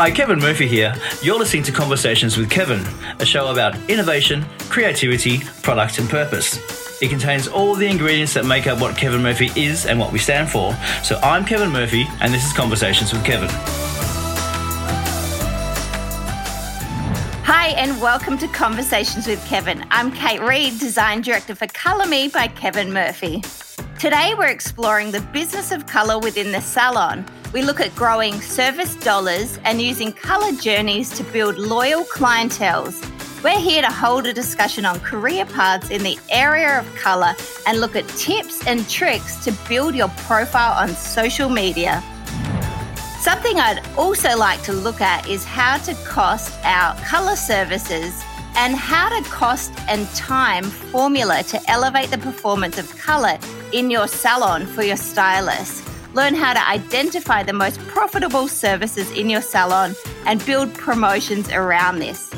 Hi, Kevin Murphy here. You're listening to Conversations with Kevin, a show about innovation, creativity, product, and purpose. It contains all the ingredients that make up what Kevin Murphy is and what we stand for. So I'm Kevin Murphy, and this is Conversations with Kevin. Hi, and welcome to Conversations with Kevin. I'm Kate Reed, Design Director for Colour Me by Kevin Murphy. Today, we're exploring the business of colour within the salon we look at growing service dollars and using colour journeys to build loyal clientels. We're here to hold a discussion on career paths in the area of colour and look at tips and tricks to build your profile on social media. Something I'd also like to look at is how to cost our colour services and how to cost and time formula to elevate the performance of colour in your salon for your stylist. Learn how to identify the most profitable services in your salon and build promotions around this.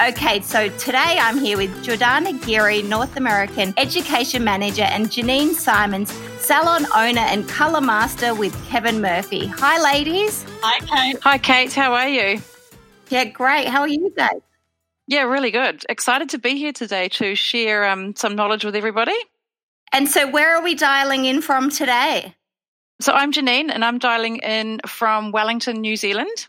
Okay, so today I'm here with Jordana Geary, North American Education Manager, and Janine Simons, Salon Owner and Colour Master with Kevin Murphy. Hi, ladies. Hi, Kate. Hi, Kate. How are you? Yeah, great. How are you today? Yeah, really good. Excited to be here today to share um, some knowledge with everybody. And so, where are we dialing in from today? So, I'm Janine and I'm dialing in from Wellington, New Zealand.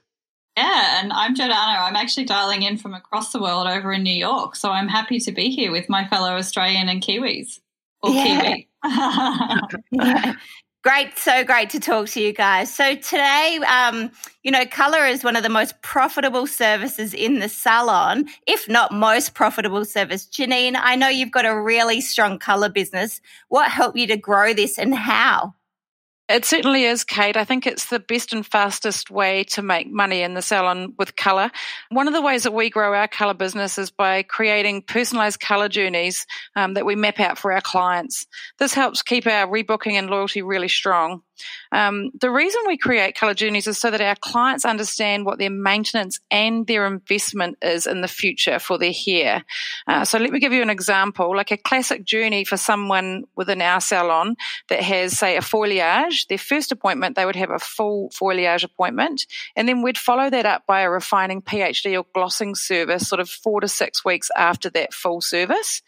Yeah, and I'm Jordana. I'm actually dialing in from across the world over in New York. So, I'm happy to be here with my fellow Australian and Kiwis. Or yeah. Kiwi. yeah. Great, so great to talk to you guys. So today, um, you know, color is one of the most profitable services in the salon, if not most profitable service. Janine, I know you've got a really strong color business. What helped you to grow this and how? It certainly is, Kate. I think it's the best and fastest way to make money in the salon with colour. One of the ways that we grow our colour business is by creating personalised colour journeys um, that we map out for our clients. This helps keep our rebooking and loyalty really strong. Um, the reason we create colour journeys is so that our clients understand what their maintenance and their investment is in the future for their hair. Uh, so let me give you an example. Like a classic journey for someone within our salon that has, say, a foliage, their first appointment, they would have a full foliage appointment. And then we'd follow that up by a refining PhD or glossing service sort of four to six weeks after that full service.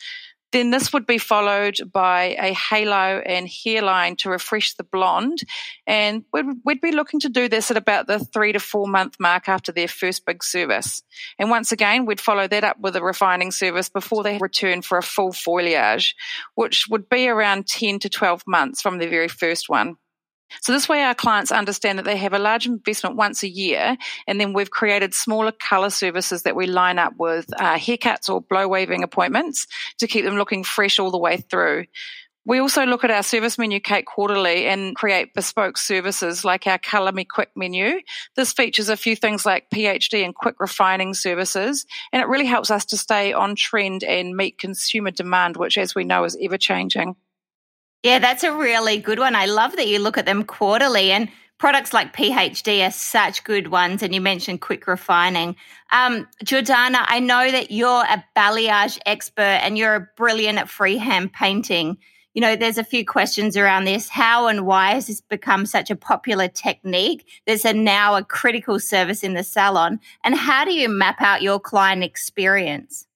Then this would be followed by a halo and hairline to refresh the blonde. And we'd, we'd, be looking to do this at about the three to four month mark after their first big service. And once again, we'd follow that up with a refining service before they return for a full foliage, which would be around 10 to 12 months from the very first one. So this way our clients understand that they have a large investment once a year and then we've created smaller colour services that we line up with uh, haircuts or blow waving appointments to keep them looking fresh all the way through. We also look at our service menu, Kate, quarterly and create bespoke services like our Colour Me Quick menu. This features a few things like PhD and quick refining services, and it really helps us to stay on trend and meet consumer demand, which, as we know, is ever changing. Yeah, that's a really good one. I love that you look at them quarterly and products like PhD are such good ones. And you mentioned quick refining. Um, Jordana, I know that you're a balayage expert and you're a brilliant at freehand painting. You know, there's a few questions around this. How and why has this become such a popular technique? There's a now a critical service in the salon. And how do you map out your client experience?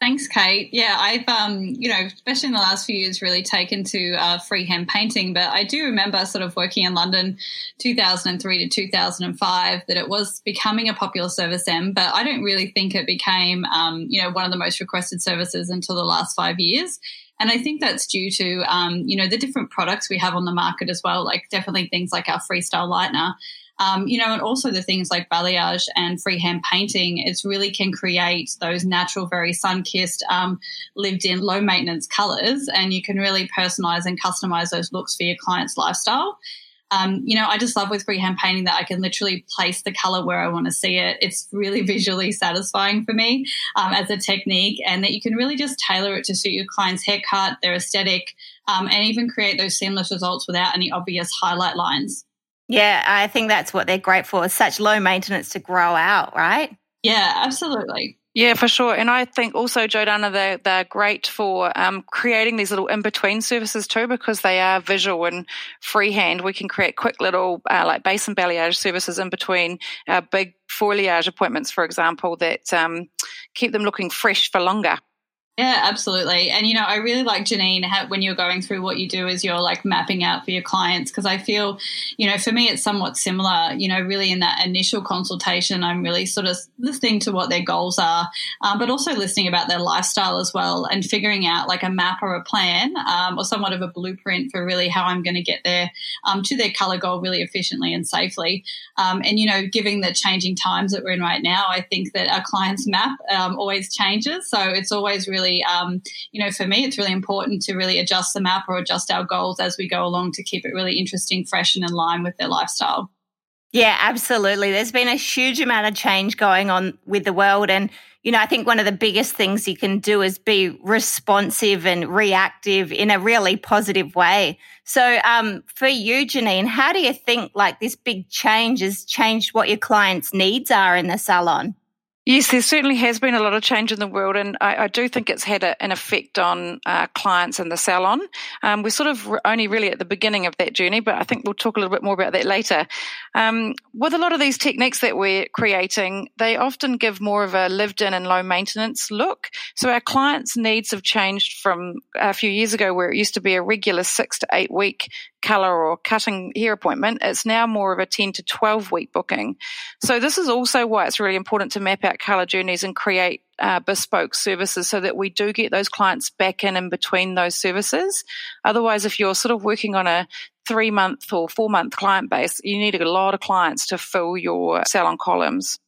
Thanks, Kate. Yeah, I've, um, you know, especially in the last few years, really taken to uh, freehand painting. But I do remember sort of working in London 2003 to 2005 that it was becoming a popular service then. But I don't really think it became, um, you know, one of the most requested services until the last five years. And I think that's due to, um, you know, the different products we have on the market as well, like definitely things like our Freestyle Lightener um, you know, and also the things like balayage and freehand painting, it really can create those natural, very sun kissed, um, lived in, low maintenance colors. And you can really personalize and customize those looks for your client's lifestyle. Um, you know, I just love with freehand painting that I can literally place the color where I want to see it. It's really visually satisfying for me um, as a technique, and that you can really just tailor it to suit your client's haircut, their aesthetic, um, and even create those seamless results without any obvious highlight lines. Yeah, I think that's what they're great for. It's such low maintenance to grow out, right? Yeah, absolutely. Yeah, for sure. And I think also, Jordana, they're, they're great for um, creating these little in between services too, because they are visual and freehand. We can create quick little uh, like base and balayage services in between our big foliage appointments, for example, that um, keep them looking fresh for longer. Yeah, absolutely. And, you know, I really like Janine how, when you're going through what you do is you're like mapping out for your clients because I feel, you know, for me, it's somewhat similar. You know, really in that initial consultation, I'm really sort of listening to what their goals are, um, but also listening about their lifestyle as well and figuring out like a map or a plan um, or somewhat of a blueprint for really how I'm going to get there um, to their color goal really efficiently and safely. Um, and, you know, given the changing times that we're in right now, I think that our client's map um, always changes. So it's always really really, um, you know, for me, it's really important to really adjust the map or adjust our goals as we go along to keep it really interesting, fresh, and in line with their lifestyle. Yeah, absolutely. There's been a huge amount of change going on with the world. And, you know, I think one of the biggest things you can do is be responsive and reactive in a really positive way. So, um, for you, Janine, how do you think like this big change has changed what your clients' needs are in the salon? Yes, there certainly has been a lot of change in the world, and I, I do think it's had a, an effect on uh, clients in the salon. Um, we're sort of only really at the beginning of that journey, but I think we'll talk a little bit more about that later. Um, with a lot of these techniques that we're creating, they often give more of a lived in and low maintenance look. So our clients' needs have changed from a few years ago, where it used to be a regular six to eight week color or cutting hair appointment, it's now more of a 10 to 12 week booking. So this is also why it's really important to map out color journeys and create uh, bespoke services so that we do get those clients back in in between those services. Otherwise, if you're sort of working on a three month or four month client base, you need a lot of clients to fill your salon columns.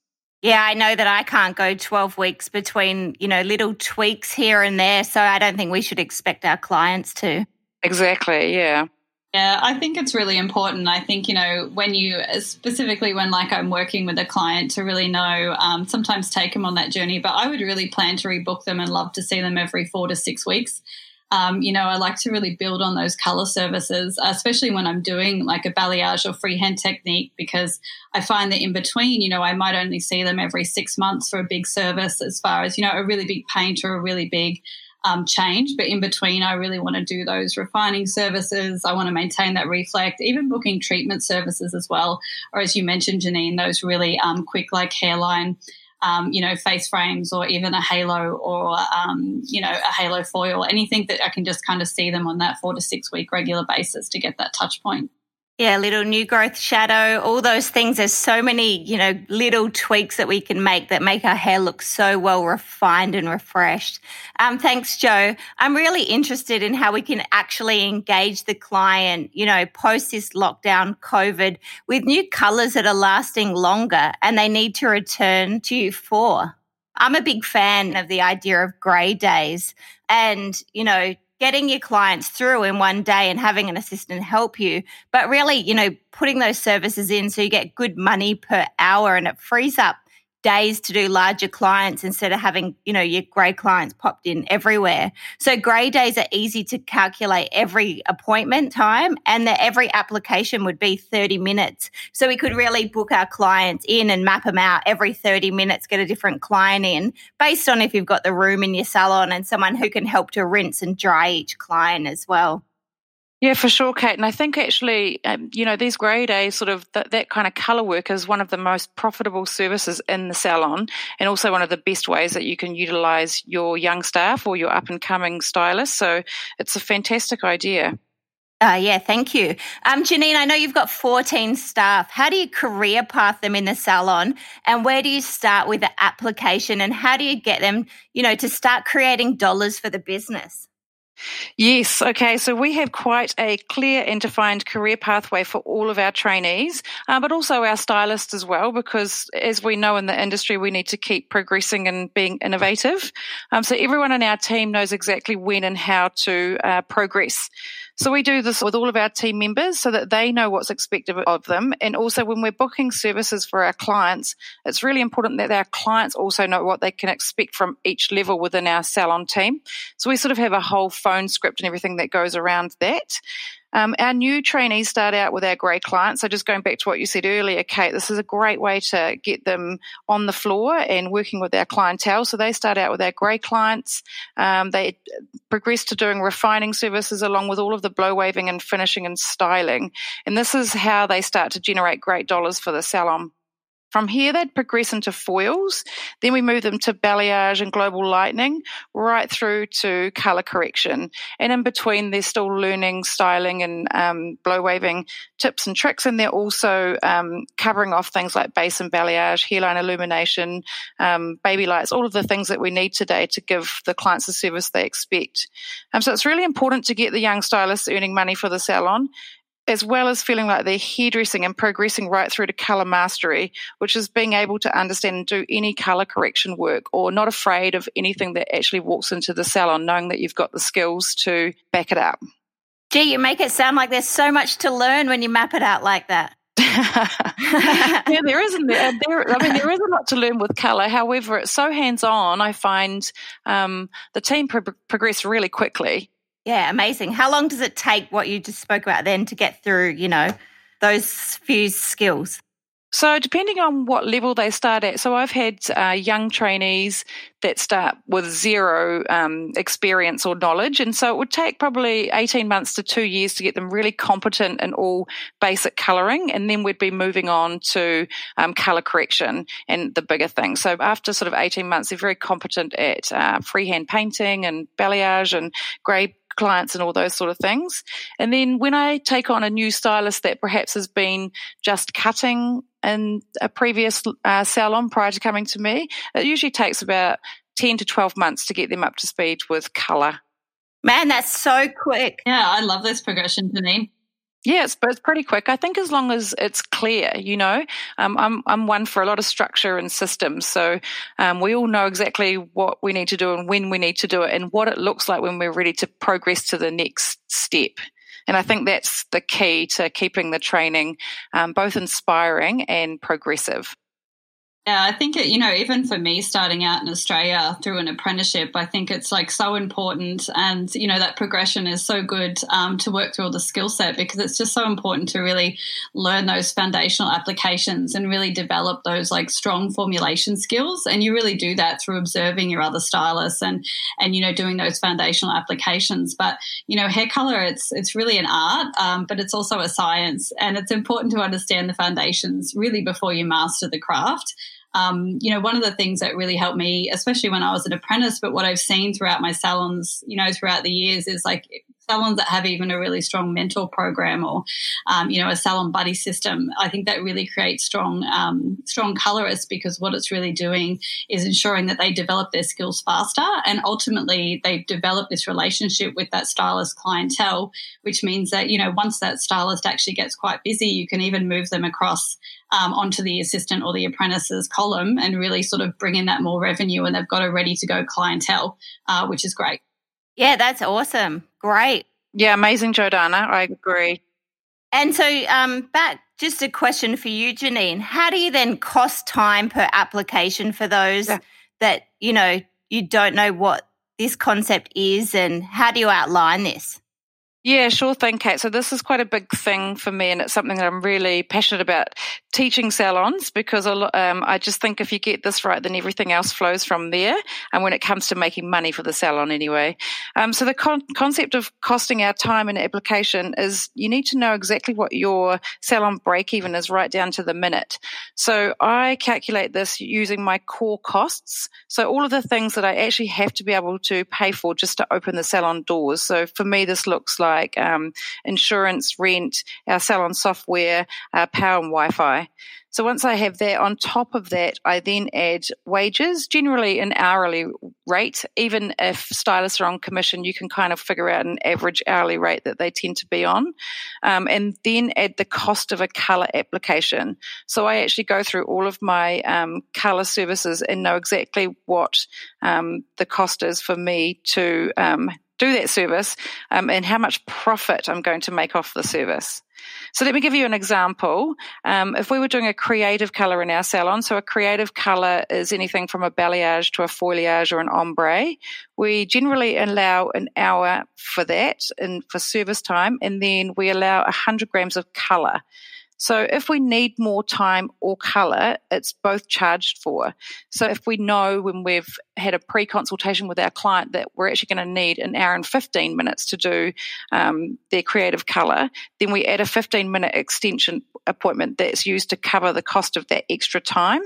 Yeah, I know that I can't go 12 weeks between, you know, little tweaks here and there. So I don't think we should expect our clients to. Exactly. Yeah. Yeah, I think it's really important. I think, you know, when you, specifically when like I'm working with a client to really know, um, sometimes take them on that journey, but I would really plan to rebook them and love to see them every four to six weeks. Um, you know, I like to really build on those color services, especially when I'm doing like a balayage or freehand technique, because I find that in between, you know, I might only see them every six months for a big service as far as, you know, a really big paint or a really big um, change. But in between, I really want to do those refining services. I want to maintain that reflect, even booking treatment services as well. Or as you mentioned, Janine, those really um, quick, like hairline. Um, you know, face frames or even a halo or, um, you know, a halo foil, anything that I can just kind of see them on that four to six week regular basis to get that touch point. Yeah, little new growth shadow, all those things. There's so many, you know, little tweaks that we can make that make our hair look so well refined and refreshed. Um, thanks, Joe. I'm really interested in how we can actually engage the client, you know, post this lockdown COVID with new colors that are lasting longer and they need to return to you for. I'm a big fan of the idea of grey days and, you know, getting your clients through in one day and having an assistant help you, but really, you know, putting those services in so you get good money per hour and it frees up days to do larger clients instead of having, you know, your grey clients popped in everywhere. So grey days are easy to calculate every appointment time and that every application would be 30 minutes. So we could really book our clients in and map them out every 30 minutes, get a different client in based on if you've got the room in your salon and someone who can help to rinse and dry each client as well. Yeah, for sure, Kate. And I think actually, um, you know, these grade A sort of th- that kind of colour work is one of the most profitable services in the salon and also one of the best ways that you can utilise your young staff or your up and coming stylists. So it's a fantastic idea. Uh, yeah, thank you. Um, Janine, I know you've got 14 staff. How do you career path them in the salon? And where do you start with the application? And how do you get them, you know, to start creating dollars for the business? Yes. Okay. So we have quite a clear and defined career pathway for all of our trainees, uh, but also our stylists as well, because as we know in the industry, we need to keep progressing and being innovative. Um, so everyone in our team knows exactly when and how to uh, progress. So we do this with all of our team members so that they know what's expected of them. And also when we're booking services for our clients, it's really important that our clients also know what they can expect from each level within our salon team. So we sort of have a whole phone script and everything that goes around that. Um, our new trainees start out with our grey clients. So just going back to what you said earlier, Kate, this is a great way to get them on the floor and working with our clientele. So they start out with our grey clients. Um, they progress to doing refining services along with all of the blow waving and finishing and styling. And this is how they start to generate great dollars for the salon. From here, they'd progress into foils. Then we move them to balayage and global lightening, right through to color correction. And in between, they're still learning styling and um, blow waving tips and tricks. And they're also um, covering off things like base and balayage, hairline illumination, um, baby lights, all of the things that we need today to give the clients the service they expect. Um, so it's really important to get the young stylists earning money for the salon as well as feeling like they're hairdressing and progressing right through to color mastery, which is being able to understand and do any color correction work or not afraid of anything that actually walks into the salon, knowing that you've got the skills to back it up. Gee, you make it sound like there's so much to learn when you map it out like that. yeah, there isn't. There, there, I mean, there is a lot to learn with color. However, it's so hands-on. I find um, the team pro- progress really quickly. Yeah, amazing. How long does it take what you just spoke about then to get through, you know, those few skills? So, depending on what level they start at, so I've had uh, young trainees that start with zero um, experience or knowledge. And so it would take probably 18 months to two years to get them really competent in all basic colouring. And then we'd be moving on to um, colour correction and the bigger things. So after sort of 18 months, they're very competent at uh, freehand painting and balayage and grey clients and all those sort of things. And then when I take on a new stylist that perhaps has been just cutting in a previous uh, salon prior to coming to me, it usually takes about 10 to 12 months to get them up to speed with colour. Man, that's so quick. Yeah, I love this progression, Janine. It's, but it's pretty quick. I think as long as it's clear, you know, um, I'm I'm one for a lot of structure and systems. So um, we all know exactly what we need to do and when we need to do it, and what it looks like when we're ready to progress to the next step. And I think that's the key to keeping the training um, both inspiring and progressive. Yeah, I think it, you know, even for me starting out in Australia through an apprenticeship, I think it's like so important. And, you know, that progression is so good um, to work through all the skill set because it's just so important to really learn those foundational applications and really develop those like strong formulation skills. And you really do that through observing your other stylists and, and, you know, doing those foundational applications. But, you know, hair color, it's, it's really an art, um, but it's also a science. And it's important to understand the foundations really before you master the craft um, you know, one of the things that really helped me, especially when I was an apprentice, but what I've seen throughout my salons, you know, throughout the years is like salons that have even a really strong mentor program or, um, you know, a salon buddy system. I think that really creates strong, um, strong colorists because what it's really doing is ensuring that they develop their skills faster and ultimately they develop this relationship with that stylist clientele, which means that, you know, once that stylist actually gets quite busy, you can even move them across um, onto the assistant or the apprentices column and really sort of bring in that more revenue and they've got a ready to go clientele, uh, which is great. Yeah, that's awesome. Great. Yeah, amazing, Jordana. I agree. And so, um, back just a question for you, Janine. How do you then cost time per application for those yeah. that, you know, you don't know what this concept is and how do you outline this? Yeah, sure thing, Kate. So this is quite a big thing for me, and it's something that I'm really passionate about teaching salons because um, I just think if you get this right, then everything else flows from there. And when it comes to making money for the salon, anyway. Um, so the con- concept of costing our time and application is you need to know exactly what your salon break even is right down to the minute. So I calculate this using my core costs. So all of the things that I actually have to be able to pay for just to open the salon doors. So for me, this looks like like um, insurance, rent, our salon software, uh, power and Wi-Fi. So once I have that, on top of that, I then add wages, generally an hourly rate. Even if stylists are on commission, you can kind of figure out an average hourly rate that they tend to be on. Um, and then add the cost of a color application. So I actually go through all of my um, color services and know exactly what um, the cost is for me to um, do that service um, and how much profit I'm going to make off the service. So let me give you an example. Um, if we were doing a creative color in our salon, so a creative color is anything from a balayage to a foliage or an ombre, we generally allow an hour for that and for service time, and then we allow 100 grams of color. So if we need more time or color, it's both charged for. So if we know when we've had a pre consultation with our client that we're actually going to need an hour and 15 minutes to do um, their creative color, then we add a 15 minute extension appointment that's used to cover the cost of that extra time.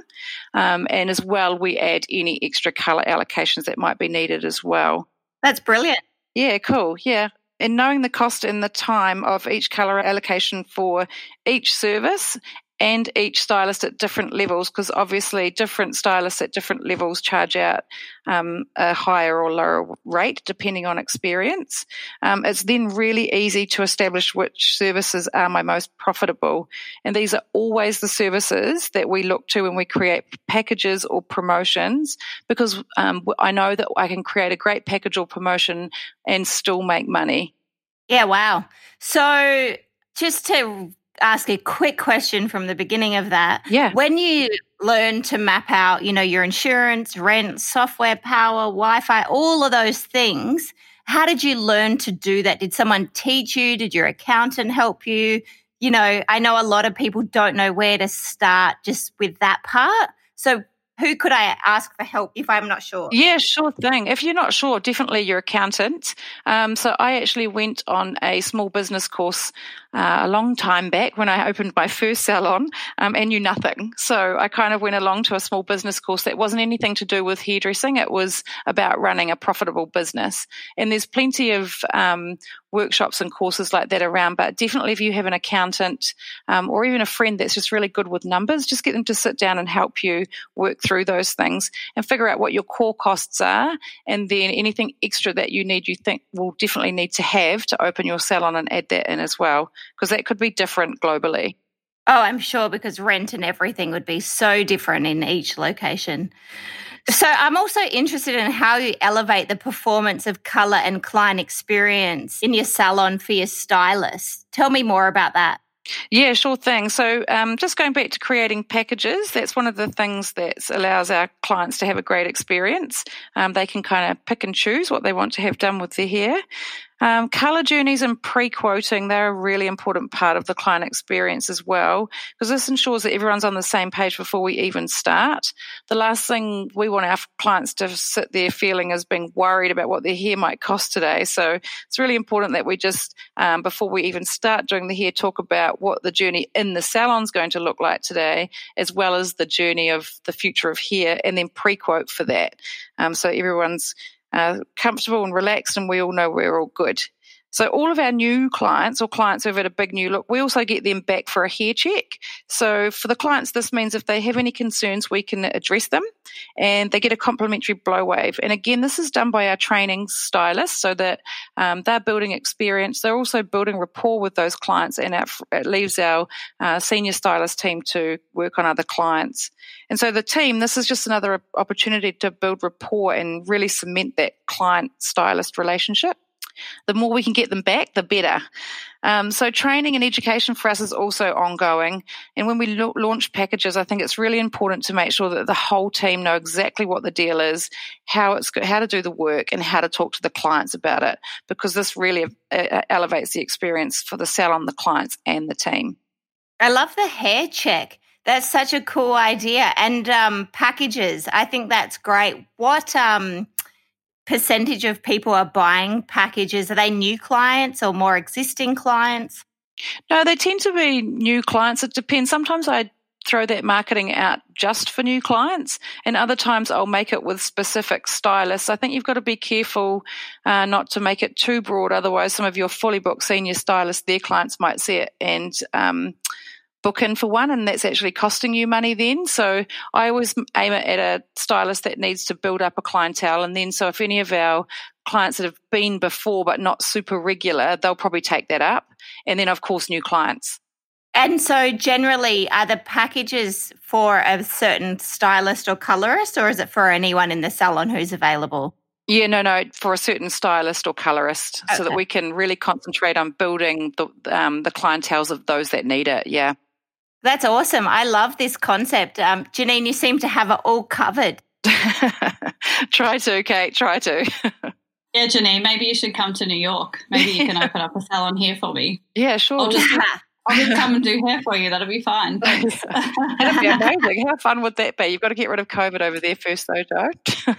Um, and as well, we add any extra color allocations that might be needed as well. That's brilliant. Yeah, cool. Yeah in knowing the cost and the time of each colour allocation for each service and each stylist at different levels, because obviously different stylists at different levels charge out um, a higher or lower rate depending on experience. Um, it's then really easy to establish which services are my most profitable. And these are always the services that we look to when we create packages or promotions, because um, I know that I can create a great package or promotion and still make money. Yeah, wow. So just to ask a quick question from the beginning of that. Yeah. When you learn to map out, you know, your insurance, rent, software, power, Wi-Fi, all of those things, how did you learn to do that? Did someone teach you? Did your accountant help you? You know, I know a lot of people don't know where to start just with that part. So who could I ask for help if I'm not sure? Yeah, sure thing. If you're not sure, definitely your accountant. Um, so I actually went on a small business course uh, a long time back when I opened my first salon um, and knew nothing. So I kind of went along to a small business course that wasn't anything to do with hairdressing. It was about running a profitable business. And there's plenty of um, workshops and courses like that around. But definitely, if you have an accountant um, or even a friend that's just really good with numbers, just get them to sit down and help you work through those things and figure out what your core costs are, and then anything extra that you need, you think will definitely need to have to open your salon and add that in as well, because that could be different globally. Oh, I'm sure because rent and everything would be so different in each location. So I'm also interested in how you elevate the performance of color and client experience in your salon for your stylist. Tell me more about that. Yeah, sure thing. So, um, just going back to creating packages, that's one of the things that allows our clients to have a great experience. Um, they can kind of pick and choose what they want to have done with their hair. Um, color journeys and pre-quoting, they're a really important part of the client experience as well, because this ensures that everyone's on the same page before we even start. The last thing we want our clients to sit there feeling is being worried about what their hair might cost today. So it's really important that we just, um, before we even start doing the hair, talk about what the journey in the salon is going to look like today, as well as the journey of the future of hair, and then pre-quote for that. Um, so everyone's uh, comfortable and relaxed, and we all know we're all good. So all of our new clients or clients who've had a big new look, we also get them back for a hair check. So for the clients, this means if they have any concerns, we can address them and they get a complimentary blow wave. And again, this is done by our training stylists so that um, they're building experience. They're also building rapport with those clients and it leaves our uh, senior stylist team to work on other clients. And so the team, this is just another opportunity to build rapport and really cement that client stylist relationship. The more we can get them back, the better. Um, so training and education for us is also ongoing. And when we lo- launch packages, I think it's really important to make sure that the whole team know exactly what the deal is, how it's how to do the work, and how to talk to the clients about it, because this really uh, elevates the experience for the salon, the clients, and the team. I love the hair check. That's such a cool idea. And um, packages, I think that's great. What um, percentage of people are buying packages? Are they new clients or more existing clients? No, they tend to be new clients. It depends. Sometimes I throw that marketing out just for new clients, and other times I'll make it with specific stylists. I think you've got to be careful uh, not to make it too broad. Otherwise, some of your fully booked senior stylists, their clients might see it and um, book in for one and that's actually costing you money then. So I always aim it at a stylist that needs to build up a clientele. And then, so if any of our clients that have been before but not super regular, they'll probably take that up. And then, of course, new clients. And so, generally, are the packages for a certain stylist or colorist, or is it for anyone in the salon who's available? Yeah, no, no, for a certain stylist or colorist, okay. so that we can really concentrate on building the um, the clientels of those that need it. Yeah, that's awesome. I love this concept. Um, Janine, you seem to have it all covered. try to, Kate. Try to. yeah, Janine, maybe you should come to New York. Maybe you can open up a salon here for me. Yeah, sure. I'll just I'll just come and do hair for you. That'll be fine. That'd be amazing. How fun would that be? You've got to get rid of COVID over there first, though, Joe.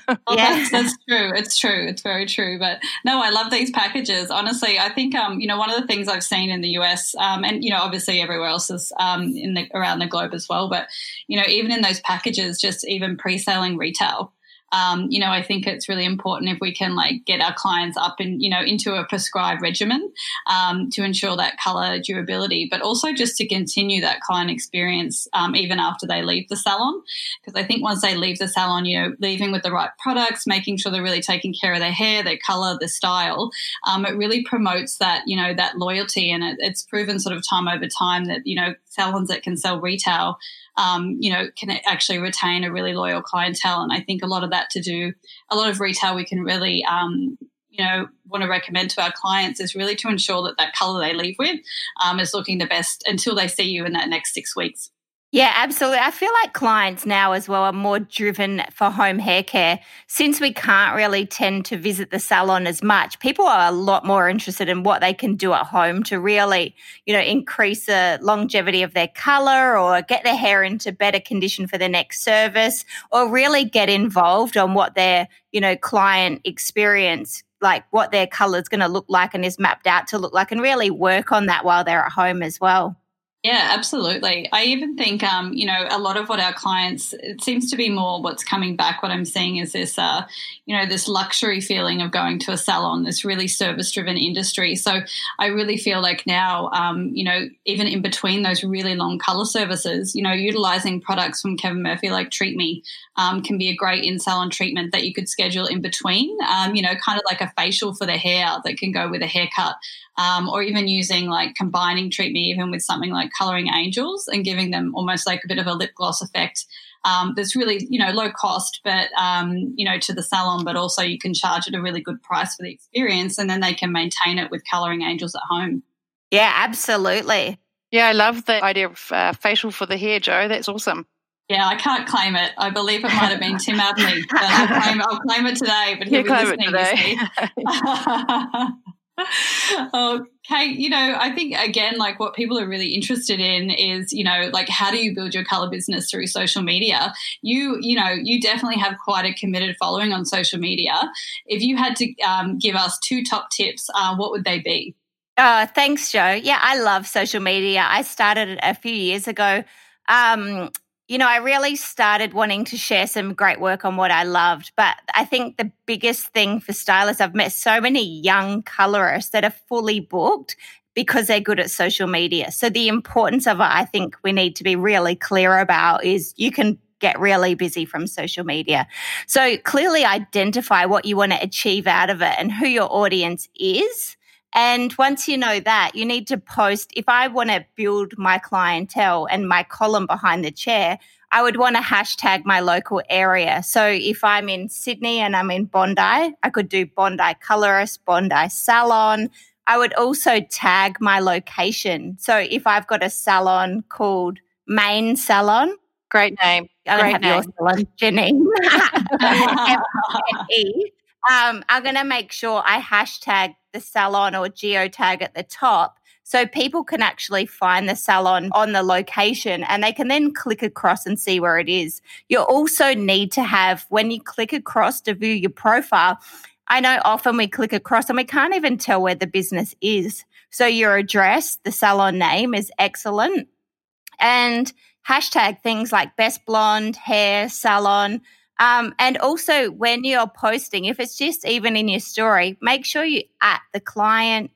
well, yeah. that's, that's true. It's true. It's very true. But no, I love these packages. Honestly, I think um, you know one of the things I've seen in the US, um, and you know obviously everywhere else is um, in the around the globe as well. But you know even in those packages, just even pre-selling retail um, you know, I think it's really important if we can like get our clients up and you know into a prescribed regimen um, to ensure that color durability, but also just to continue that client experience um, even after they leave the salon. Because I think once they leave the salon, you know, leaving with the right products, making sure they're really taking care of their hair, their color, their style, um, it really promotes that you know that loyalty, and it, it's proven sort of time over time that you know salons that can sell retail um, you know, can actually retain a really loyal clientele. And I think a lot of that to do, a lot of retail we can really, um, you know, want to recommend to our clients is really to ensure that that color they leave with um, is looking the best until they see you in that next six weeks. Yeah, absolutely. I feel like clients now as well are more driven for home hair care. Since we can't really tend to visit the salon as much, people are a lot more interested in what they can do at home to really, you know, increase the longevity of their color or get their hair into better condition for the next service or really get involved on what their, you know, client experience like what their color is going to look like and is mapped out to look like and really work on that while they're at home as well. Yeah, absolutely. I even think, um, you know, a lot of what our clients, it seems to be more what's coming back. What I'm seeing is this, uh, you know, this luxury feeling of going to a salon, this really service driven industry. So I really feel like now, um, you know, even in between those really long color services, you know, utilizing products from Kevin Murphy like Treat Me um, can be a great in salon treatment that you could schedule in between, um, you know, kind of like a facial for the hair that can go with a haircut um, or even using like combining Treat Me even with something like Coloring Angels and giving them almost like a bit of a lip gloss effect. Um, that's really you know low cost, but um, you know to the salon, but also you can charge at a really good price for the experience, and then they can maintain it with Coloring Angels at home. Yeah, absolutely. Yeah, I love the idea of uh, facial for the hair, Joe. That's awesome. Yeah, I can't claim it. I believe it might have been Tim Abney. I'll claim, I'll claim it today, but he'll yeah, be listening. oh, Kate, you know, I think again, like what people are really interested in is, you know, like how do you build your color business through social media? You, you know, you definitely have quite a committed following on social media. If you had to um, give us two top tips, uh, what would they be? Uh, thanks, Joe. Yeah, I love social media. I started it a few years ago. Um, you know, I really started wanting to share some great work on what I loved. But I think the biggest thing for stylists, I've met so many young colorists that are fully booked because they're good at social media. So the importance of it, I think we need to be really clear about is you can get really busy from social media. So clearly identify what you want to achieve out of it and who your audience is and once you know that, you need to post. If I want to build my clientele and my column behind the chair, I would want to hashtag my local area. So if I'm in Sydney and I'm in Bondi, I could do Bondi colorist, Bondi salon. I would also tag my location. So if I've got a salon called Main Salon, great name. I'm Great name. your salon, Janine. um, I'm going to make sure I hashtag the salon or geotag at the top so people can actually find the salon on the location and they can then click across and see where it is. You also need to have, when you click across to view your profile, I know often we click across and we can't even tell where the business is. So your address, the salon name is excellent. And hashtag things like best blonde hair salon, um, and also, when you're posting, if it's just even in your story, make sure you at the client,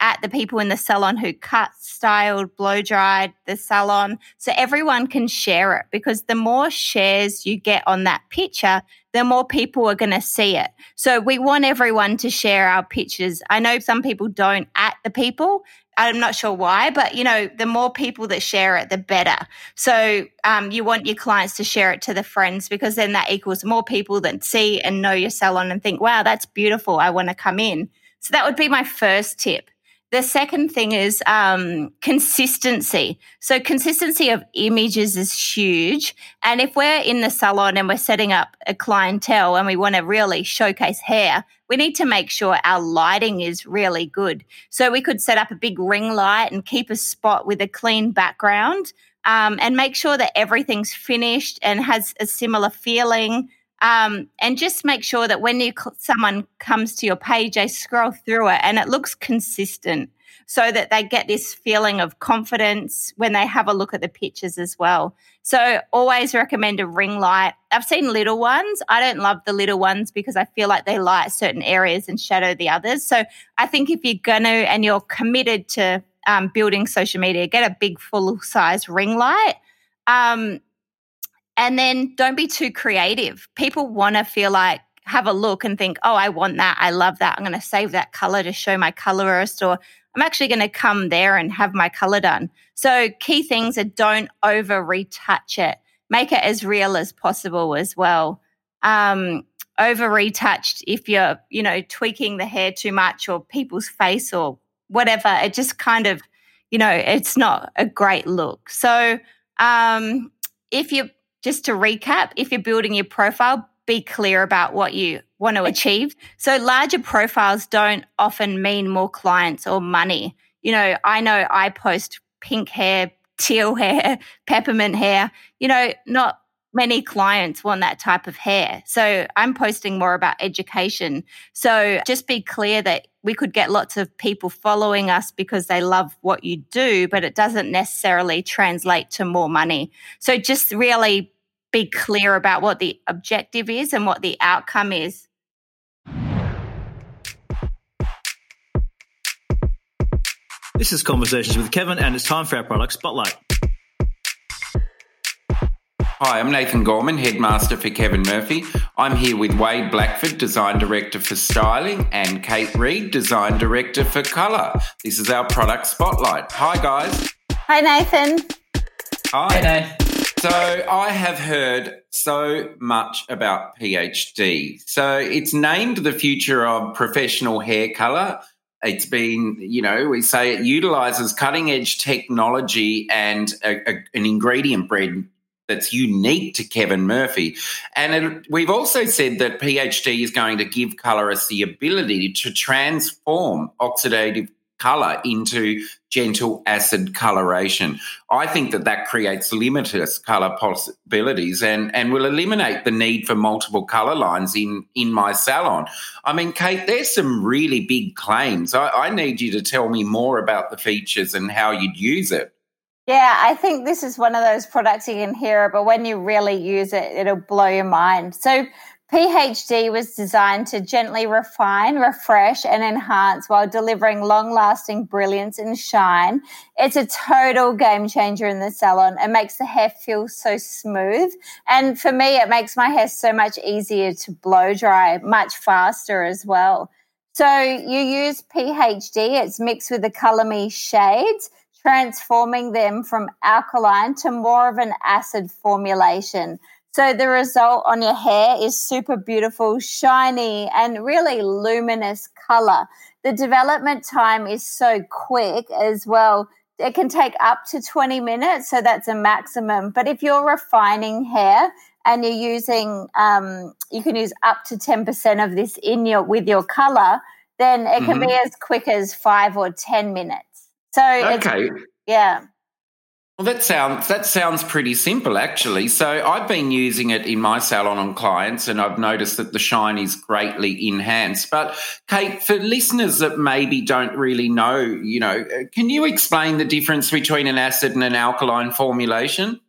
at the people in the salon who cut, styled, blow dried the salon, so everyone can share it. Because the more shares you get on that picture, the more people are going to see it. So we want everyone to share our pictures. I know some people don't at the people. I'm not sure why, but you know, the more people that share it, the better. So um, you want your clients to share it to the friends because then that equals more people that see and know your salon and think, wow, that's beautiful. I want to come in. So that would be my first tip. The second thing is um, consistency. So, consistency of images is huge. And if we're in the salon and we're setting up a clientele and we want to really showcase hair, we need to make sure our lighting is really good. So, we could set up a big ring light and keep a spot with a clean background um, and make sure that everything's finished and has a similar feeling. Um, and just make sure that when you someone comes to your page, they scroll through it and it looks consistent, so that they get this feeling of confidence when they have a look at the pictures as well. So always recommend a ring light. I've seen little ones. I don't love the little ones because I feel like they light certain areas and shadow the others. So I think if you're gonna and you're committed to um, building social media, get a big full size ring light. Um, and then don't be too creative. People want to feel like, have a look and think, oh, I want that. I love that. I'm going to save that color to show my colorist, or I'm actually going to come there and have my color done. So, key things are don't over retouch it, make it as real as possible as well. Um, over retouched if you're, you know, tweaking the hair too much or people's face or whatever, it just kind of, you know, it's not a great look. So, um, if you just to recap, if you're building your profile, be clear about what you want to achieve. So larger profiles don't often mean more clients or money. You know, I know I post pink hair, teal hair, peppermint hair. You know, not many clients want that type of hair. So I'm posting more about education. So just be clear that we could get lots of people following us because they love what you do, but it doesn't necessarily translate to more money. So just really be clear about what the objective is and what the outcome is. This is Conversations with Kevin, and it's time for our product spotlight. Hi, I'm Nathan Gorman, headmaster for Kevin Murphy. I'm here with Wade Blackford, design director for styling, and Kate Reed, design director for colour. This is our product spotlight. Hi, guys. Hi, Nathan. Hi. Hey, Nathan. So I have heard so much about PhD. So it's named the future of professional hair color. It's been, you know, we say it utilizes cutting edge technology and a, a, an ingredient blend that's unique to Kevin Murphy. And it, we've also said that PhD is going to give colorists the ability to transform oxidative color into gentle acid coloration. I think that that creates limitless color possibilities and, and will eliminate the need for multiple color lines in, in my salon. I mean, Kate, there's some really big claims. I, I need you to tell me more about the features and how you'd use it. Yeah, I think this is one of those products you can hear, but when you really use it, it'll blow your mind. So PhD was designed to gently refine, refresh, and enhance while delivering long lasting brilliance and shine. It's a total game changer in the salon. It makes the hair feel so smooth. And for me, it makes my hair so much easier to blow dry, much faster as well. So you use PhD, it's mixed with the Color Me shades, transforming them from alkaline to more of an acid formulation. So the result on your hair is super beautiful, shiny, and really luminous color. The development time is so quick as well. It can take up to 20 minutes, so that's a maximum. But if you're refining hair and you're using, um, you can use up to 10% of this in your with your color, then it can mm-hmm. be as quick as five or 10 minutes. So, okay. yeah. Well, that sounds that sounds pretty simple, actually. So I've been using it in my salon on clients, and I've noticed that the shine is greatly enhanced. But Kate, for listeners that maybe don't really know, you know, can you explain the difference between an acid and an alkaline formulation?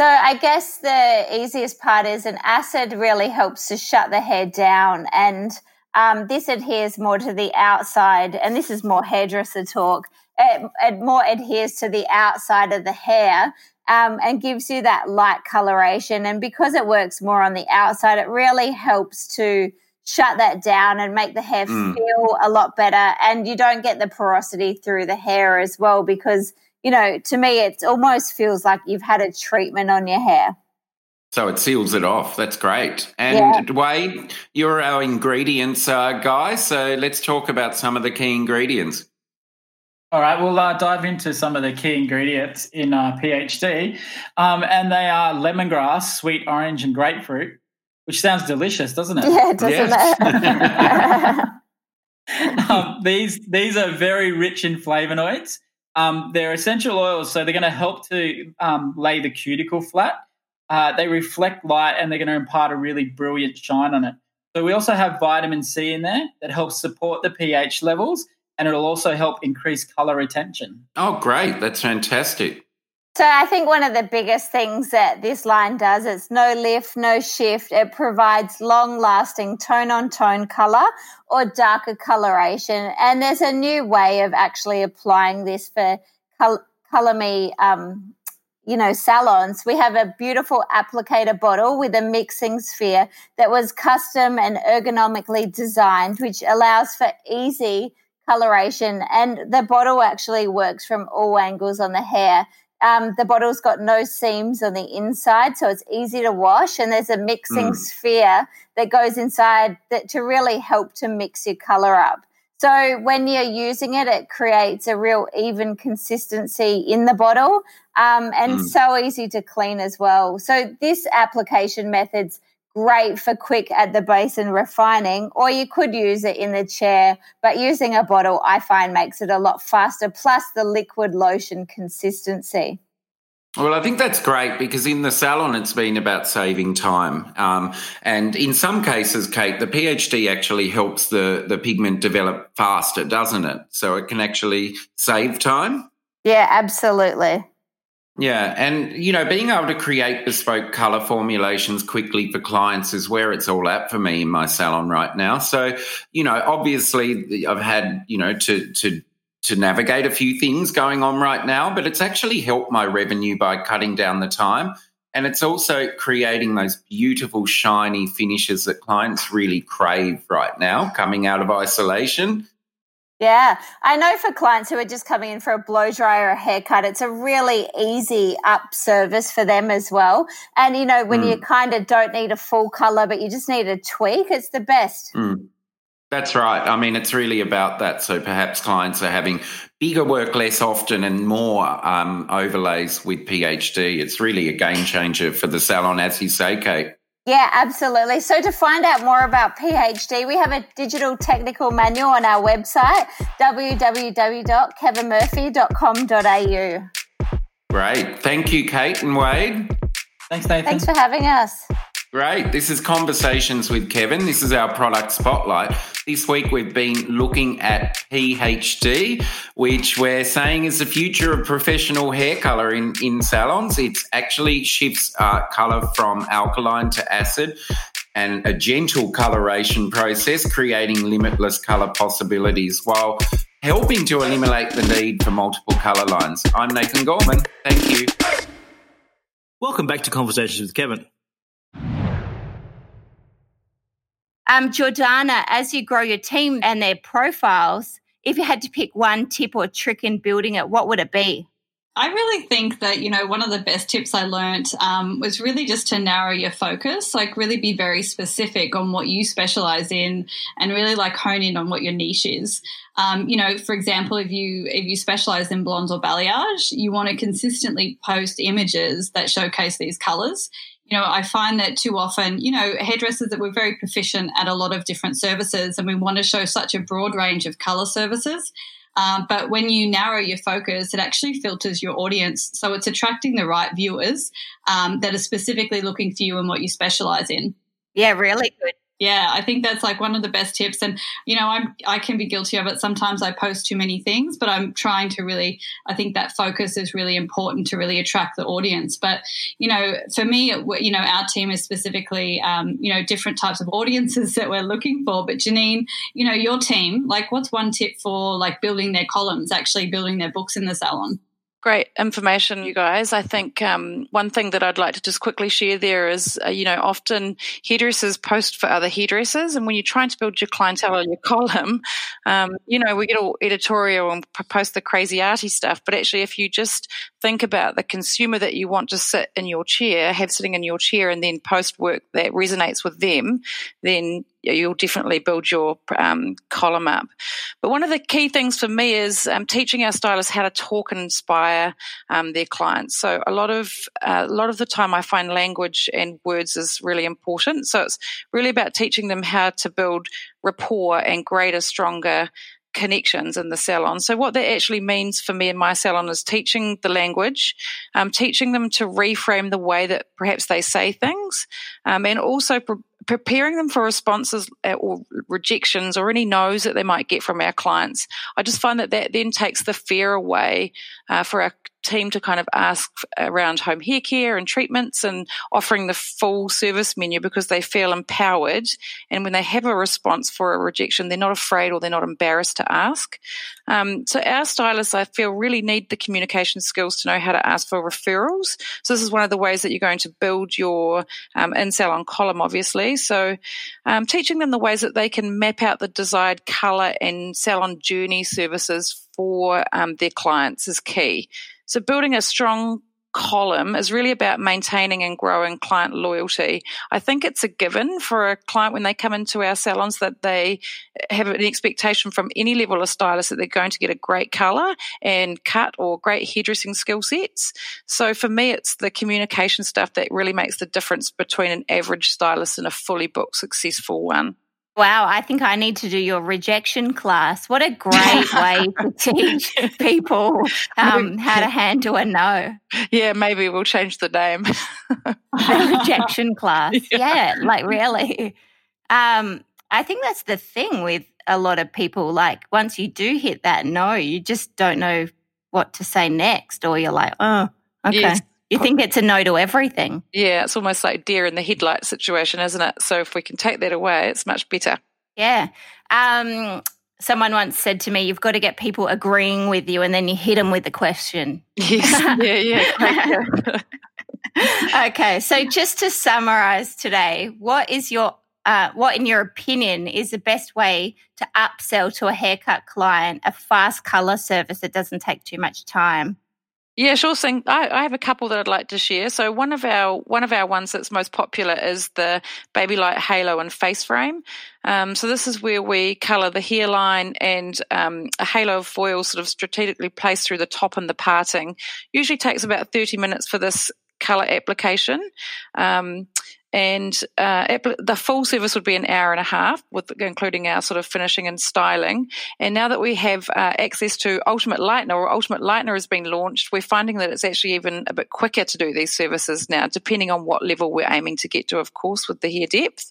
So I guess the easiest part is an acid really helps to shut the hair down, and um, this adheres more to the outside. And this is more hairdresser talk it, it more adheres to the outside of the hair um, and gives you that light coloration. And because it works more on the outside, it really helps to shut that down and make the hair mm. feel a lot better. And you don't get the porosity through the hair as well because, you know, to me, it almost feels like you've had a treatment on your hair. So it seals it off. That's great. And yeah. Wade, you're our ingredients uh, guy. So let's talk about some of the key ingredients. All right, we'll uh, dive into some of the key ingredients in uh, PhD. Um, and they are lemongrass, sweet orange, and grapefruit, which sounds delicious, doesn't it? Yeah, doesn't yes. it? um, these, these are very rich in flavonoids. Um, they're essential oils, so they're going to help to um, lay the cuticle flat. Uh, they reflect light and they're going to impart a really brilliant shine on it. So we also have vitamin C in there that helps support the pH levels and it'll also help increase color retention. Oh, great. That's fantastic. So I think one of the biggest things that this line does is no lift, no shift. It provides long lasting tone on tone color or darker coloration. And there's a new way of actually applying this for color me, um, you know, salons. We have a beautiful applicator bottle with a mixing sphere that was custom and ergonomically designed, which allows for easy coloration, and the bottle actually works from all angles on the hair. Um, the bottle's got no seams on the inside, so it's easy to wash. And there's a mixing mm. sphere that goes inside that to really help to mix your color up. So when you're using it, it creates a real even consistency in the bottle, um, and mm. so easy to clean as well. So this application method's great for quick at the base and refining, or you could use it in the chair. But using a bottle, I find, makes it a lot faster, plus the liquid lotion consistency. Well, I think that's great because in the salon, it's been about saving time. Um, and in some cases, Kate, the PhD actually helps the, the pigment develop faster, doesn't it? So it can actually save time. Yeah, absolutely. Yeah, and you know, being able to create bespoke color formulations quickly for clients is where it's all at for me in my salon right now. So, you know, obviously I've had, you know, to to to navigate a few things going on right now, but it's actually helped my revenue by cutting down the time. And it's also creating those beautiful, shiny finishes that clients really crave right now coming out of isolation. Yeah, I know for clients who are just coming in for a blow dry or a haircut, it's a really easy up service for them as well. And, you know, when mm. you kind of don't need a full color, but you just need a tweak, it's the best. Mm. That's right. I mean, it's really about that. So perhaps clients are having bigger work less often and more um, overlays with PhD. It's really a game changer for the salon, as you say, Kate. Yeah, absolutely. So to find out more about PhD, we have a digital technical manual on our website, www.kevinmurphy.com.au. Great. Thank you, Kate and Wade. Thanks, Nathan. Thanks for having us. Great. This is Conversations with Kevin. This is our product spotlight. This week we've been looking at PhD, which we're saying is the future of professional hair color in, in salons. It actually shifts uh, color from alkaline to acid and a gentle coloration process, creating limitless color possibilities while helping to eliminate the need for multiple color lines. I'm Nathan Gorman. Thank you. Welcome back to Conversations with Kevin. Um, Jordana, as you grow your team and their profiles, if you had to pick one tip or trick in building it, what would it be? I really think that, you know, one of the best tips I learned um, was really just to narrow your focus, like really be very specific on what you specialize in and really like hone in on what your niche is. Um, you know, for example, if you if you specialize in blonde or balayage, you want to consistently post images that showcase these colors you know, I find that too often, you know, hairdressers that we're very proficient at a lot of different services and we want to show such a broad range of color services. Um, but when you narrow your focus, it actually filters your audience. So it's attracting the right viewers um, that are specifically looking for you and what you specialize in. Yeah, really good. Yeah, I think that's like one of the best tips. And, you know, I'm, I can be guilty of it. Sometimes I post too many things, but I'm trying to really, I think that focus is really important to really attract the audience. But, you know, for me, you know, our team is specifically, um, you know, different types of audiences that we're looking for. But Janine, you know, your team, like what's one tip for like building their columns, actually building their books in the salon? Great information, you guys. I think um, one thing that I'd like to just quickly share there is, uh, you know, often hairdressers post for other hairdressers, and when you're trying to build your clientele on your column, um, you know, we get all editorial and post the crazy arty stuff. But actually, if you just think about the consumer that you want to sit in your chair, have sitting in your chair, and then post work that resonates with them, then you'll definitely build your um, column up. But one of the key things for me is um, teaching our stylists how to talk and inspire um, their clients. So a lot of uh, a lot of the time, I find language and words is really important. So it's really about teaching them how to build rapport and greater, stronger connections in the salon. So what that actually means for me in my salon is teaching the language, um, teaching them to reframe the way that perhaps they say things, um, and also pre- preparing them for responses uh, or rejections or any no's that they might get from our clients. I just find that that then takes the fear away uh, for our team to kind of ask around home hair care and treatments and offering the full service menu because they feel empowered. And when they have a response for a rejection, they're not afraid or they're not embarrassed to ask. Um, so our stylists, I feel, really need the communication skills to know how to ask for referrals. So this is one of the ways that you're going to build your um, in salon column, obviously. So um, teaching them the ways that they can map out the desired color and salon journey services for um, their clients is key. So building a strong column is really about maintaining and growing client loyalty. I think it's a given for a client when they come into our salons that they have an expectation from any level of stylist that they're going to get a great color and cut or great hairdressing skill sets. So for me, it's the communication stuff that really makes the difference between an average stylist and a fully booked successful one. Wow, I think I need to do your rejection class. What a great way to teach people um, how to handle a no. Yeah, maybe we'll change the name. the rejection class. Yeah, yeah like really. Um, I think that's the thing with a lot of people. Like, once you do hit that no, you just don't know what to say next, or you're like, oh, okay. Yes. You think it's a no to everything. Yeah, it's almost like deer in the headlight situation, isn't it? So if we can take that away, it's much better. Yeah. Um, someone once said to me, "You've got to get people agreeing with you, and then you hit them with the question." Yes. yeah. Yeah. okay. So just to summarize today, what is your uh, what, in your opinion, is the best way to upsell to a haircut client a fast color service that doesn't take too much time? Yeah, sure thing. I, I, have a couple that I'd like to share. So one of our one of our ones that's most popular is the Baby Light Halo and Face Frame. Um, so this is where we colour the hairline and um, a halo of foil sort of strategically placed through the top and the parting. Usually takes about thirty minutes for this colour application. Um, and uh, the full service would be an hour and a half, with including our sort of finishing and styling. And now that we have uh, access to Ultimate Lightener, or Ultimate Lightener has been launched, we're finding that it's actually even a bit quicker to do these services now, depending on what level we're aiming to get to, of course, with the hair depth.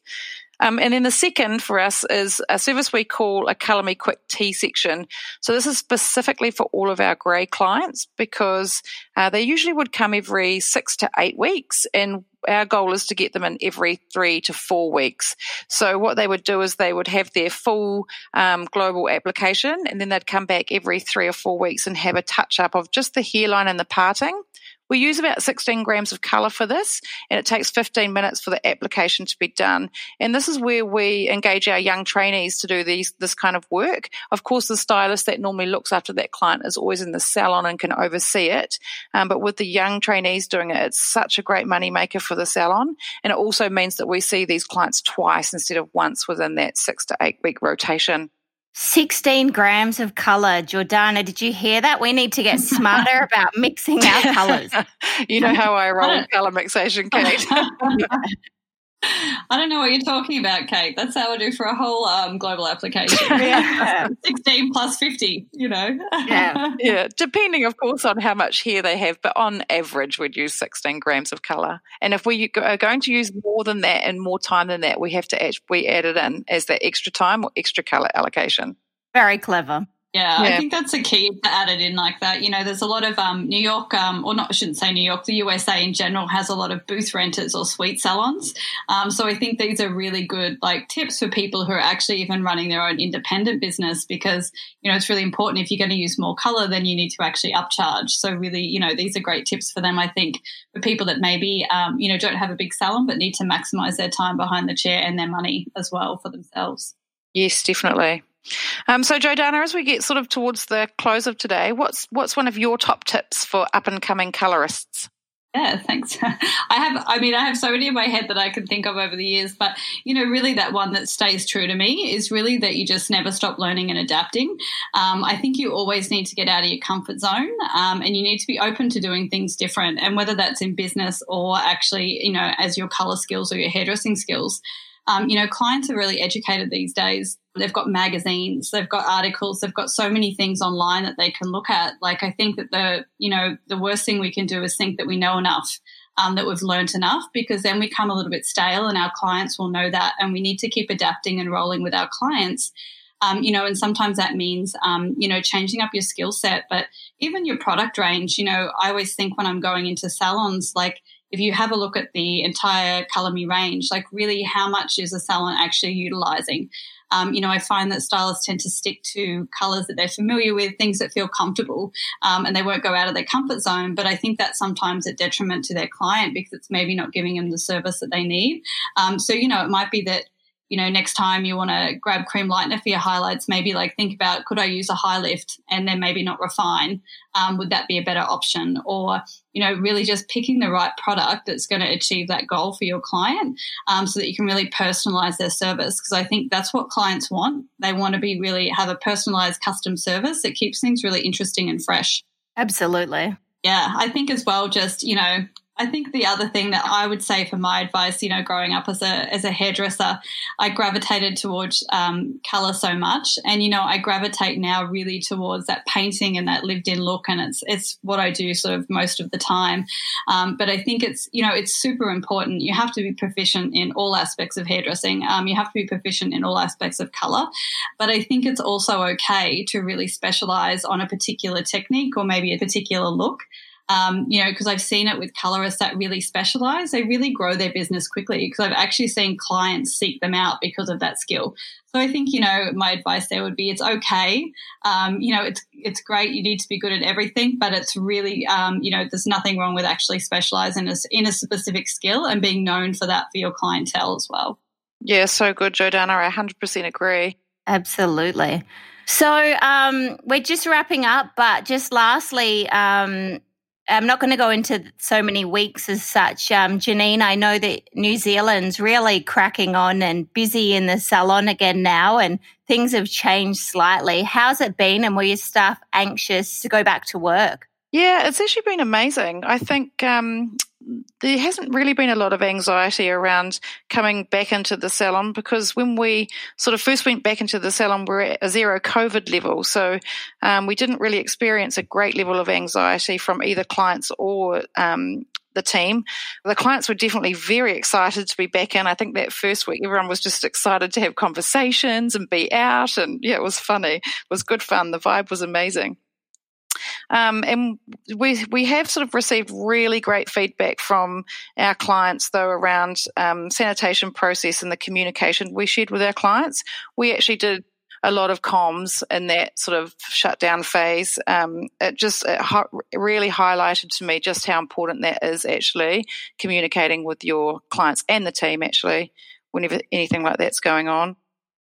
Um, and then the second for us is a service we call a Colour Me Quick T section. So this is specifically for all of our grey clients because uh, they usually would come every six to eight weeks, and our goal is to get them in every three to four weeks. So what they would do is they would have their full um, global application, and then they'd come back every three or four weeks and have a touch up of just the hairline and the parting. We use about 16 grams of colour for this, and it takes 15 minutes for the application to be done. And this is where we engage our young trainees to do these this kind of work. Of course, the stylist that normally looks after that client is always in the salon and can oversee it. Um, but with the young trainees doing it, it's such a great money maker for the salon, and it also means that we see these clients twice instead of once within that six to eight week rotation. 16 grams of color. Jordana, did you hear that? We need to get smarter about mixing our colors. you know how I roll color mixation, Kate. I don't know what you're talking about, Kate. That's how I do for a whole um, global application. yeah. 16 plus 50, you know. yeah. yeah. Depending, of course, on how much hair they have, but on average, we'd use 16 grams of colour. And if we are going to use more than that and more time than that, we have to add, we add it in as that extra time or extra colour allocation. Very clever. Yeah, yeah, I think that's a key to add it in like that. You know, there's a lot of um, New York, um, or not, I shouldn't say New York, the USA in general has a lot of booth renters or suite salons. Um, so I think these are really good like tips for people who are actually even running their own independent business because, you know, it's really important if you're going to use more color, then you need to actually upcharge. So really, you know, these are great tips for them, I think, for people that maybe, um, you know, don't have a big salon but need to maximize their time behind the chair and their money as well for themselves. Yes, definitely. Um, so, Jordana, as we get sort of towards the close of today, what's what's one of your top tips for up and coming colorists? Yeah, thanks. I have, I mean, I have so many in my head that I can think of over the years, but you know, really that one that stays true to me is really that you just never stop learning and adapting. Um, I think you always need to get out of your comfort zone um, and you need to be open to doing things different. And whether that's in business or actually, you know, as your color skills or your hairdressing skills, um, you know, clients are really educated these days. They've got magazines, they've got articles, they've got so many things online that they can look at. Like, I think that the, you know, the worst thing we can do is think that we know enough, um, that we've learned enough, because then we come a little bit stale and our clients will know that. And we need to keep adapting and rolling with our clients. Um, you know, and sometimes that means, um, you know, changing up your skill set, but even your product range. You know, I always think when I'm going into salons, like, if you have a look at the entire Colour Me range, like really how much is a salon actually utilizing? Um, you know, I find that stylists tend to stick to colors that they're familiar with, things that feel comfortable, um, and they won't go out of their comfort zone. But I think that's sometimes a detriment to their client because it's maybe not giving them the service that they need. Um, so, you know, it might be that you know, next time you want to grab cream lightener for your highlights, maybe like think about could I use a high lift and then maybe not refine? Um, would that be a better option? Or, you know, really just picking the right product that's going to achieve that goal for your client um, so that you can really personalize their service. Because I think that's what clients want. They want to be really have a personalized custom service that keeps things really interesting and fresh. Absolutely. Yeah, I think as well, just, you know, I think the other thing that I would say for my advice, you know, growing up as a as a hairdresser, I gravitated towards um, color so much, and you know, I gravitate now really towards that painting and that lived in look, and it's it's what I do sort of most of the time. Um, but I think it's you know it's super important. You have to be proficient in all aspects of hairdressing. Um, you have to be proficient in all aspects of color, but I think it's also okay to really specialize on a particular technique or maybe a particular look. Um, you know, because I've seen it with colorists that really specialize, they really grow their business quickly because I've actually seen clients seek them out because of that skill. So I think, you know, my advice there would be it's okay. Um, you know, it's it's great. You need to be good at everything, but it's really, um, you know, there's nothing wrong with actually specializing in a, in a specific skill and being known for that for your clientele as well. Yeah, so good, Jordana. I 100% agree. Absolutely. So um, we're just wrapping up, but just lastly, um, I'm not going to go into so many weeks as such. Um, Janine, I know that New Zealand's really cracking on and busy in the salon again now, and things have changed slightly. How's it been, and were your staff anxious to go back to work? Yeah, it's actually been amazing. I think um, there hasn't really been a lot of anxiety around coming back into the salon because when we sort of first went back into the salon, we are at a zero COVID level. So um, we didn't really experience a great level of anxiety from either clients or um, the team. The clients were definitely very excited to be back in. I think that first week, everyone was just excited to have conversations and be out. And yeah, it was funny. It was good fun. The vibe was amazing. Um, and we we have sort of received really great feedback from our clients though around um, sanitation process and the communication we shared with our clients. We actually did a lot of comms in that sort of shutdown phase. Um, it just it ho- really highlighted to me just how important that is actually communicating with your clients and the team actually whenever anything like that's going on.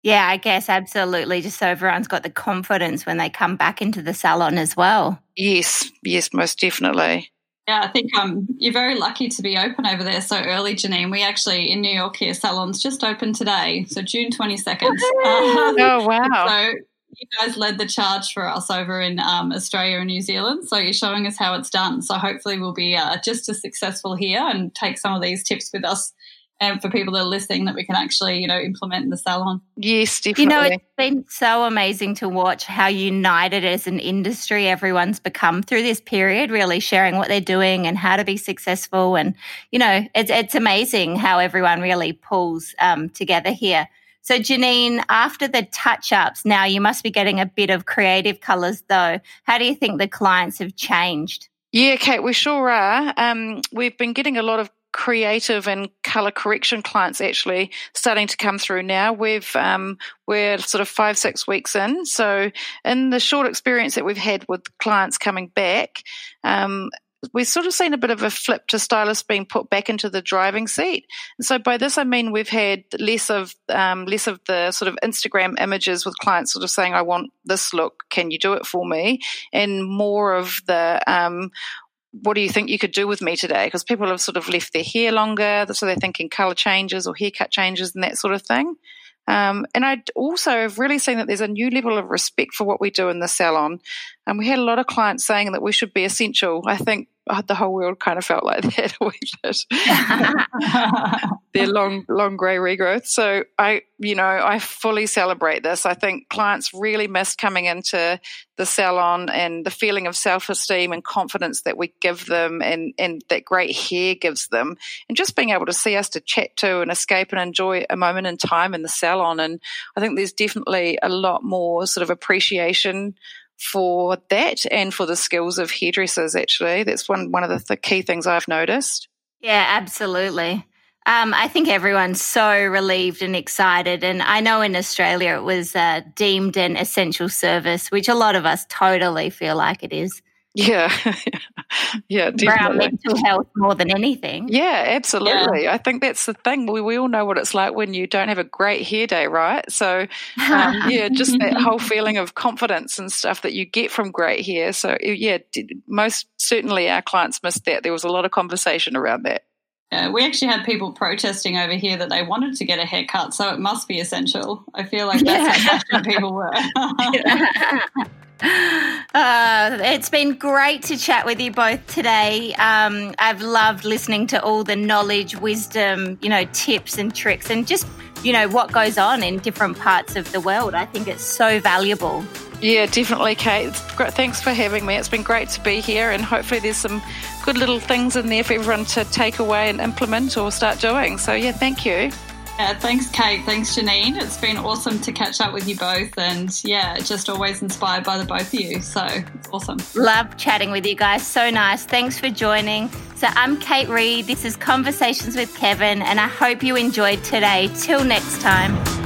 Yeah, I guess absolutely. Just so everyone's got the confidence when they come back into the salon as well. Yes, yes, most definitely. Yeah, I think um, you're very lucky to be open over there so early, Janine. We actually, in New York here, salons just opened today, so June 22nd. oh, wow. So you guys led the charge for us over in um, Australia and New Zealand. So you're showing us how it's done. So hopefully we'll be uh, just as successful here and take some of these tips with us and for people that are listening that we can actually, you know, implement in the salon. Yes, definitely. You know, it's been so amazing to watch how united as an industry everyone's become through this period, really sharing what they're doing and how to be successful. And, you know, it's, it's amazing how everyone really pulls um, together here. So, Janine, after the touch ups, now you must be getting a bit of creative colours though. How do you think the clients have changed? Yeah, Kate, we sure are. Um, we've been getting a lot of creative and color correction clients actually starting to come through now. We've um, we're sort of five six weeks in, so in the short experience that we've had with clients coming back. Um, we've sort of seen a bit of a flip to stylists being put back into the driving seat. And so by this I mean we've had less of um, less of the sort of Instagram images with clients sort of saying I want this look, can you do it for me, and more of the um, what do you think you could do with me today? Because people have sort of left their hair longer, so they're thinking color changes or haircut changes and that sort of thing. Um, and I also have really seen that there's a new level of respect for what we do in the salon. And we had a lot of clients saying that we should be essential. I think Uh, the whole world kind of felt like that a wee bit. Their long, long grey regrowth. So I, you know, I fully celebrate this. I think clients really miss coming into the salon and the feeling of self-esteem and confidence that we give them and, and that great hair gives them. And just being able to see us to chat to and escape and enjoy a moment in time in the salon. And I think there's definitely a lot more sort of appreciation for that and for the skills of hairdressers actually that's one one of the, the key things i've noticed yeah absolutely um, I think everyone's so relieved and excited. And I know in Australia it was uh, deemed an essential service, which a lot of us totally feel like it is. Yeah, yeah, definitely. For our mental health more than anything. Yeah, absolutely. Yeah. I think that's the thing. We, we all know what it's like when you don't have a great hair day, right? So, um, yeah, just that whole feeling of confidence and stuff that you get from great hair. So, yeah, most certainly our clients missed that. There was a lot of conversation around that. Yeah, we actually had people protesting over here that they wanted to get a haircut, so it must be essential. I feel like that's yeah. how people were. Uh, it's been great to chat with you both today. Um, I've loved listening to all the knowledge, wisdom, you know, tips and tricks, and just you know what goes on in different parts of the world. I think it's so valuable. Yeah, definitely, Kate. Thanks for having me. It's been great to be here, and hopefully, there's some good little things in there for everyone to take away and implement or start doing. So, yeah, thank you. Yeah, thanks, Kate. Thanks, Janine. It's been awesome to catch up with you both. And yeah, just always inspired by the both of you. So it's awesome. Love chatting with you guys. So nice. Thanks for joining. So I'm Kate Reid. This is Conversations with Kevin. And I hope you enjoyed today. Till next time.